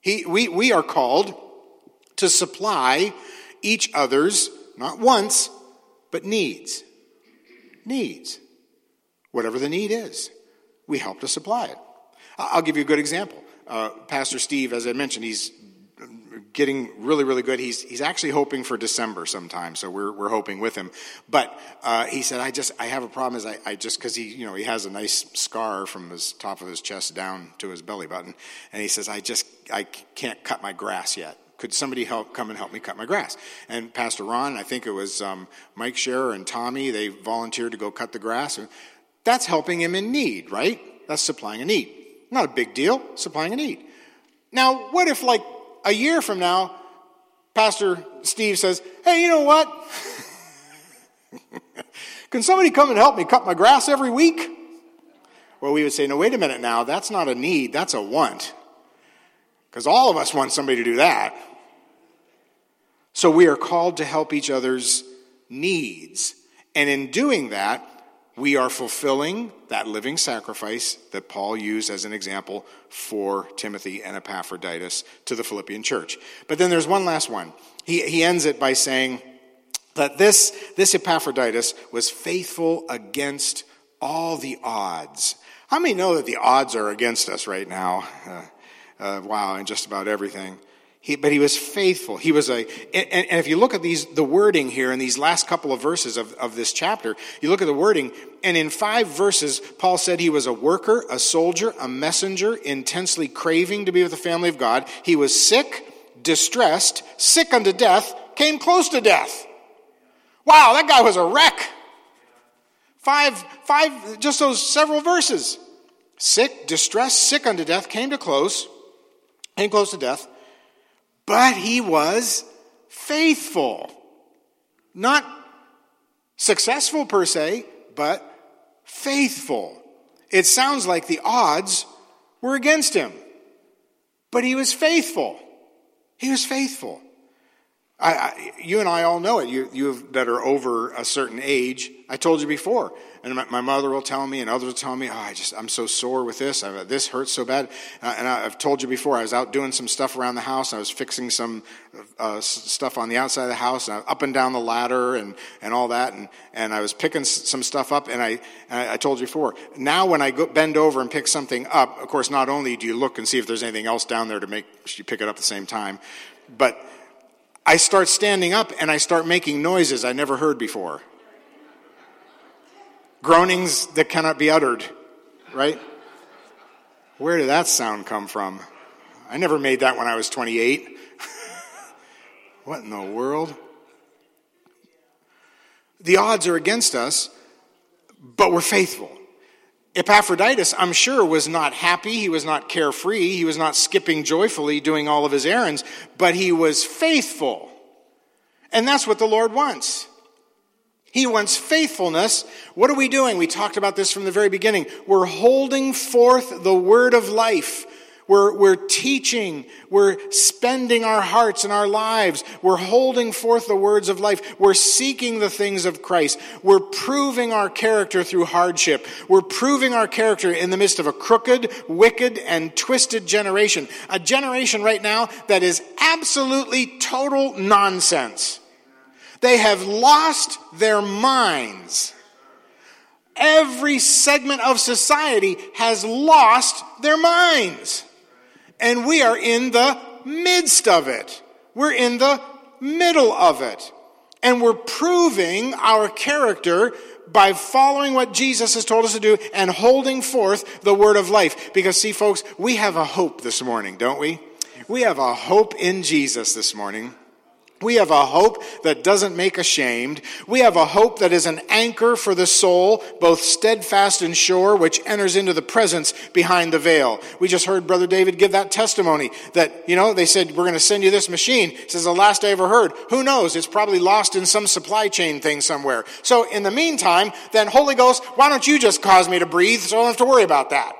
He, we, we are called to supply each other's, not wants, but needs. Needs. Whatever the need is, we help to supply it. I'll give you a good example. Uh, Pastor Steve, as I mentioned, he's getting really, really good. He's, he's actually hoping for December sometime, so we're, we're hoping with him. But uh, he said, I just, I have a problem is I, I just, because he, you know, he has a nice scar from his top of his chest down to his belly button. And he says, I just, I can't cut my grass yet. Could somebody help come and help me cut my grass? And Pastor Ron, I think it was um, Mike Scherer and Tommy, they volunteered to go cut the grass. That's helping him in need, right? That's supplying a need. Not a big deal, supplying a need. Now, what if, like, a year from now, Pastor Steve says, Hey, you know what? Can somebody come and help me cut my grass every week? Well, we would say, No, wait a minute now. That's not a need, that's a want. Because all of us want somebody to do that. So we are called to help each other's needs. And in doing that, we are fulfilling that living sacrifice that Paul used as an example for Timothy and Epaphroditus to the Philippian church. But then there's one last one. He, he ends it by saying that this, this Epaphroditus was faithful against all the odds. How many know that the odds are against us right now? Uh, uh, wow, and just about everything. He, but he was faithful. He was a, and, and, if you look at these, the wording here in these last couple of verses of, of this chapter, you look at the wording, and in five verses, Paul said he was a worker, a soldier, a messenger, intensely craving to be with the family of God. He was sick, distressed, sick unto death, came close to death. Wow, that guy was a wreck. Five, five, just those several verses. Sick, distressed, sick unto death, came to close, came close to death but he was faithful. Not successful per se, but faithful. It sounds like the odds were against him, but he was faithful. He was faithful. I, I, you and I all know it. You, you that are over a certain age. I told you before, and my, my, mother will tell me, and others will tell me, "Oh, I just I'm so sore with this. I, this hurts so bad." Uh, and I, have told you before. I was out doing some stuff around the house. I was fixing some uh, stuff on the outside of the house, and up and down the ladder, and and all that, and and I was picking some stuff up. And I I told you before. Now, when I go, bend over and pick something up, of course, not only do you look and see if there's anything else down there to make you pick it up at the same time, but I start standing up and I start making noises I never heard before. Groanings that cannot be uttered, right? Where did that sound come from? I never made that when I was 28. what in the world? The odds are against us, but we're faithful. Epaphroditus, I'm sure, was not happy. He was not carefree. He was not skipping joyfully doing all of his errands, but he was faithful. And that's what the Lord wants. He wants faithfulness. What are we doing? We talked about this from the very beginning. We're holding forth the word of life. We're, we're teaching. We're spending our hearts and our lives. We're holding forth the words of life. We're seeking the things of Christ. We're proving our character through hardship. We're proving our character in the midst of a crooked, wicked, and twisted generation. A generation right now that is absolutely total nonsense. They have lost their minds. Every segment of society has lost their minds. And we are in the midst of it. We're in the middle of it. And we're proving our character by following what Jesus has told us to do and holding forth the word of life. Because, see, folks, we have a hope this morning, don't we? We have a hope in Jesus this morning. We have a hope that doesn't make ashamed. We have a hope that is an anchor for the soul, both steadfast and sure, which enters into the presence behind the veil. We just heard Brother David give that testimony that, you know, they said, we're going to send you this machine. This is the last I ever heard. Who knows? It's probably lost in some supply chain thing somewhere. So in the meantime, then Holy Ghost, why don't you just cause me to breathe so I don't have to worry about that?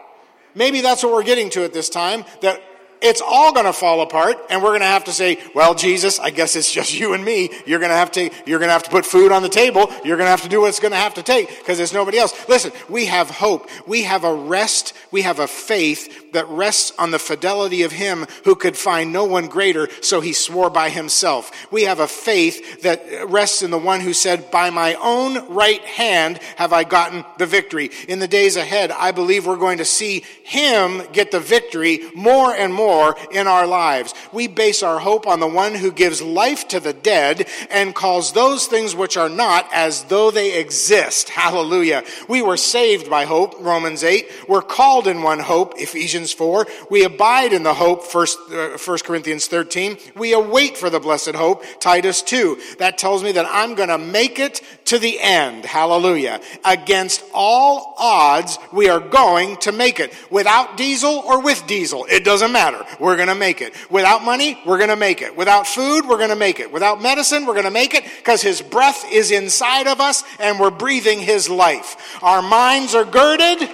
Maybe that's what we're getting to at this time, that it's all going to fall apart and we're going to have to say well jesus i guess it's just you and me. You're going to have to you're going to have to put food on the table. You're going to have to do what it's going to have to take because there's nobody else listen we have hope. We have a rest. We have a faith that rests on the fidelity of him who could find no one greater so he swore by himself we have a faith that rests in the one who said by my own right hand have i gotten the victory in the days ahead i believe we're going to see him get the victory more and more in our lives. We base our hope on the one who gives life to the dead and calls those things which are not as though they exist. Hallelujah. We were saved by hope, Romans 8. We're called in one hope, Ephesians 4. We abide in the hope, 1, uh, 1 Corinthians 13. We await for the blessed hope, Titus 2. That tells me that I'm going to make it to the end. Hallelujah. Against all odds, we are going to make it. Without diesel or with diesel, it doesn't matter we're going to make it. Without money, we're going to make it. Without food, we're going to make it. Without medicine, we're going to make it because His breath is inside of us and we're breathing His life. Our minds are girded.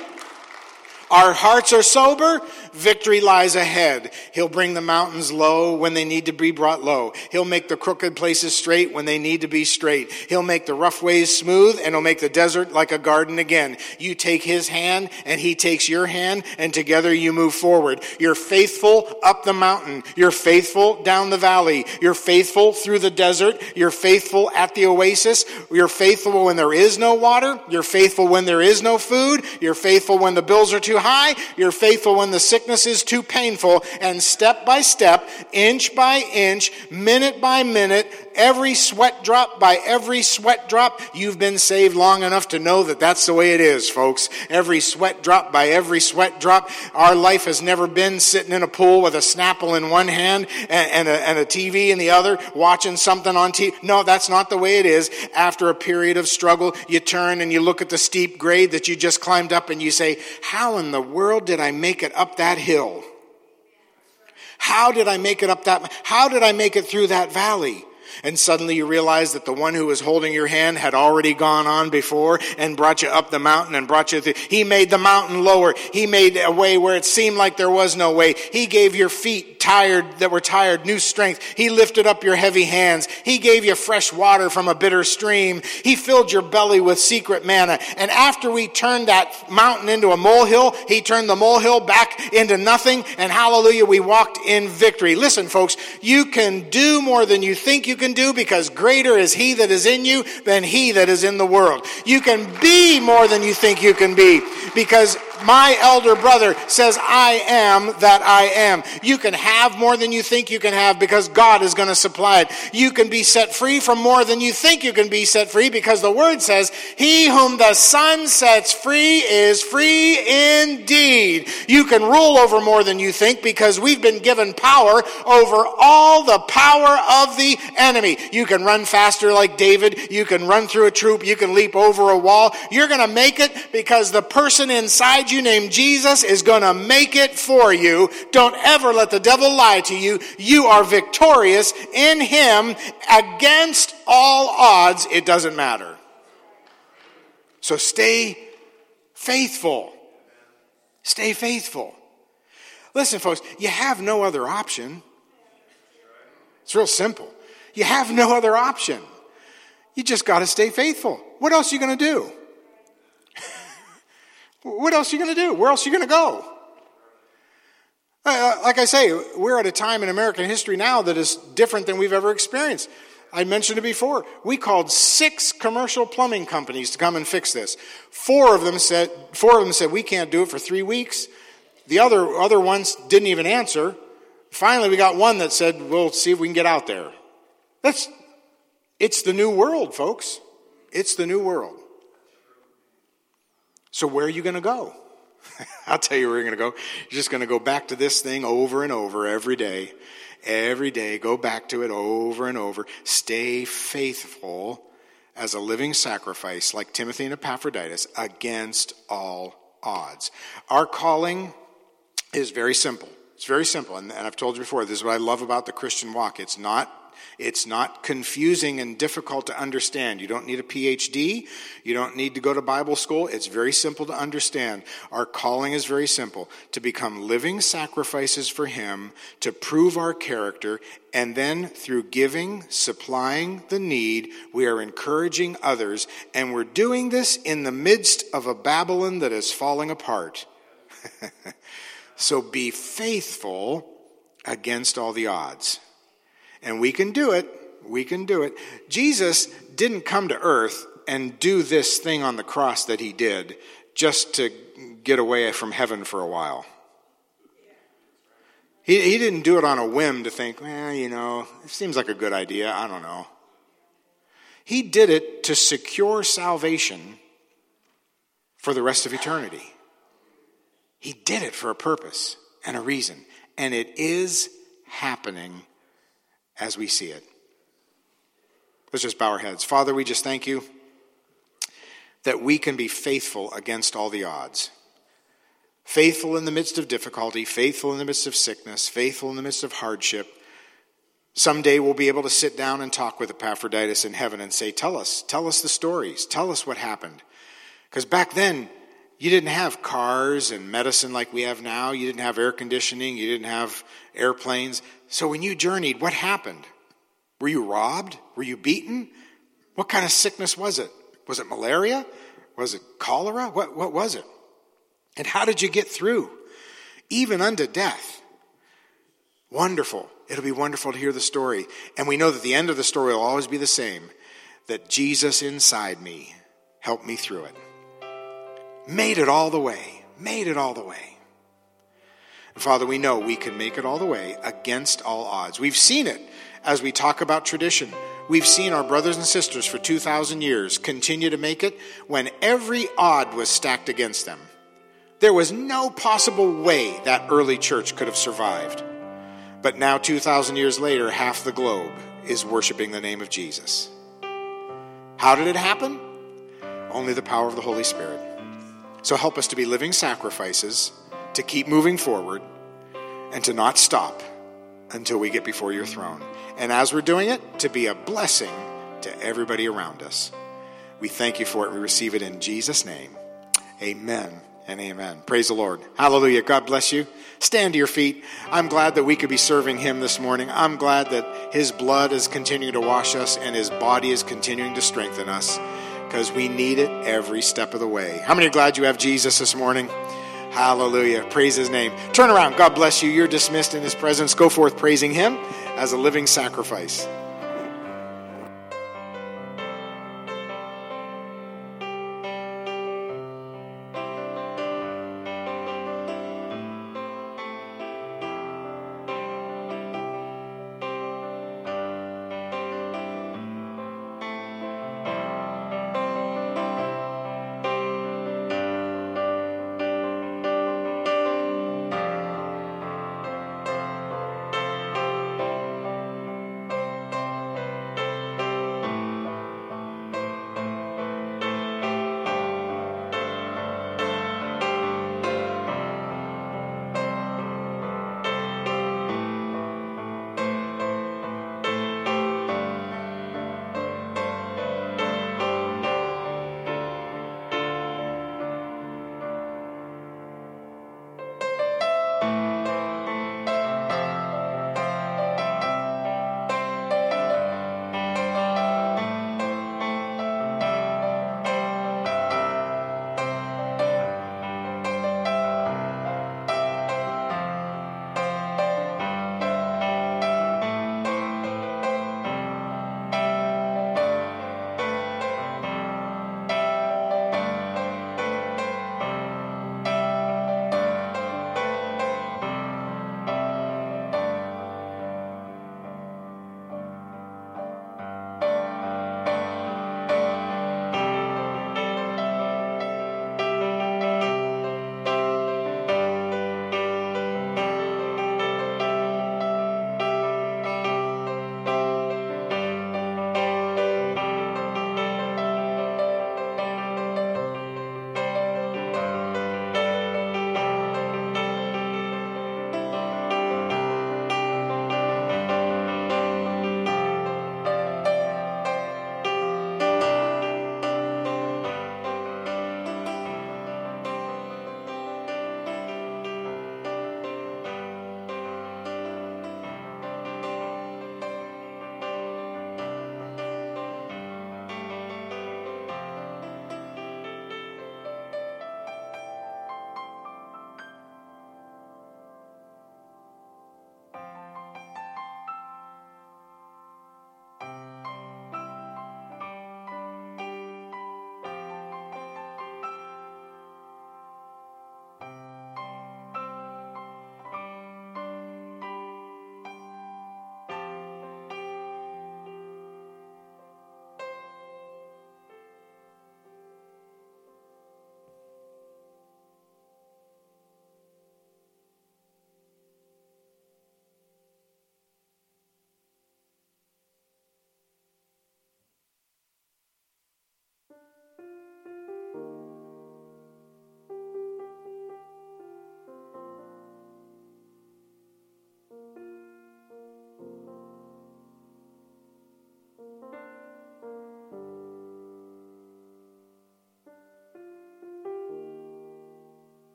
Our hearts are sober. Victory lies ahead. He'll bring the mountains low when they need to be brought low. He'll make the crooked places straight when they need to be straight. He'll make the rough ways smooth and he'll make the desert like a garden again. You take his hand and he takes your hand and together you move forward. You're faithful up the mountain. You're faithful down the valley. You're faithful through the desert. You're faithful at the oasis. You're faithful when there is no water. You're faithful when there is no food. You're faithful when the bills are too high. You're faithful when the sickness is too painful, and step by step, inch by inch, minute by minute, every sweat drop by every sweat drop, you've been saved long enough to know that that's the way it is, folks. Every sweat drop by every sweat drop. Our life has never been sitting in a pool with a Snapple in one hand and, and, a, and a TV in the other, watching something on TV. No, that's not the way it is. After a period of struggle, you turn and you look at the steep grade that you just climbed up and you say, How in the world did I make it up that hill? How did I make it up that? How did I make it through that valley? And suddenly you realize that the one who was holding your hand had already gone on before and brought you up the mountain and brought you through. He made the mountain lower. He made a way where it seemed like there was no way. He gave your feet tired that were tired new strength. He lifted up your heavy hands. He gave you fresh water from a bitter stream. He filled your belly with secret manna. And after we turned that mountain into a molehill, he turned the molehill back into nothing. And hallelujah, we walked in victory. Listen, folks, you can do more than you think you can do because greater is he that is in you than he that is in the world. You can be more than you think you can be because my elder brother says, I am that I am. You can have more than you think you can have because God is going to supply it. You can be set free from more than you think you can be set free because the word says, He whom the Son sets free is free indeed. You can rule over more than you think because we've been given power over all the power of the enemy. You can run faster like David. You can run through a troop. You can leap over a wall. You're going to make it because the person inside you named Jesus is going to make it for you. Don't ever let the devil lie to you. You are victorious in him against all odds. It doesn't matter. So stay faithful. Stay faithful. Listen, folks, you have no other option. It's real simple. You have no other option. You just got to stay faithful. What else are you going to do? what else are you going to do? Where else are you going to go? Uh, like I say, we're at a time in American history now that is different than we've ever experienced. I mentioned it before. We called six commercial plumbing companies to come and fix this. Four of them said, four of them said we can't do it for three weeks. The other, other ones didn't even answer. Finally, we got one that said, we'll see if we can get out there. It's the new world, folks. It's the new world. So where are you going to go? I'll tell you where you're going to go. You're just going to go back to this thing over and over every day. Every day, go back to it over and over. Stay faithful as a living sacrifice, like Timothy and Epaphroditus, against all odds. Our calling is very simple. It's very simple. And, and I've told you before, this is what I love about the Christian walk. It's not it's not confusing and difficult to understand. You don't need a PhD. You don't need to go to Bible school. It's very simple to understand. Our calling is very simple to become living sacrifices for Him, to prove our character, and then through giving, supplying the need, we are encouraging others. And we're doing this in the midst of a Babylon that is falling apart. so be faithful against all the odds. And we can do it. We can do it. Jesus didn't come to earth and do this thing on the cross that he did just to get away from heaven for a while. He, he didn't do it on a whim to think, well, you know, it seems like a good idea. I don't know. He did it to secure salvation for the rest of eternity. He did it for a purpose and a reason. And it is happening as we see it. Let's just bow our heads. Father, we just thank you that we can be faithful against all the odds. Faithful in the midst of difficulty, faithful in the midst of sickness, faithful in the midst of hardship. Someday we'll be able to sit down and talk with Epaphroditus in heaven and say, Tell us, tell us the stories, tell us what happened. Because back then, you didn't have cars and medicine like we have now. You didn't have air conditioning. You didn't have airplanes. So when you journeyed, what happened? Were you robbed? Were you beaten? What kind of sickness was it? Was it malaria? Was it cholera? What, what was it? And how did you get through? Even unto death. Wonderful. It'll be wonderful to hear the story. And we know that the end of the story will always be the same that Jesus inside me helped me through it. Made it all the way. Made it all the way. And Father, we know we can make it all the way against all odds. We've seen it as we talk about tradition. We've seen our brothers and sisters for 2,000 years continue to make it when every odd was stacked against them. There was no possible way that early church could have survived. But now, 2,000 years later, half the globe is worshiping the name of Jesus. How did it happen? Only the power of the Holy Spirit. So help us to be living sacrifices, to keep moving forward, and to not stop until we get before your throne. And as we're doing it, to be a blessing to everybody around us. We thank you for it. We receive it in Jesus' name. Amen and amen. Praise the Lord. Hallelujah. God bless you. Stand to your feet. I'm glad that we could be serving Him this morning. I'm glad that His blood is continuing to wash us and His body is continuing to strengthen us because we need it every step of the way. How many are glad you have Jesus this morning? Hallelujah. Praise his name. Turn around. God bless you. You're dismissed in his presence. Go forth praising him as a living sacrifice.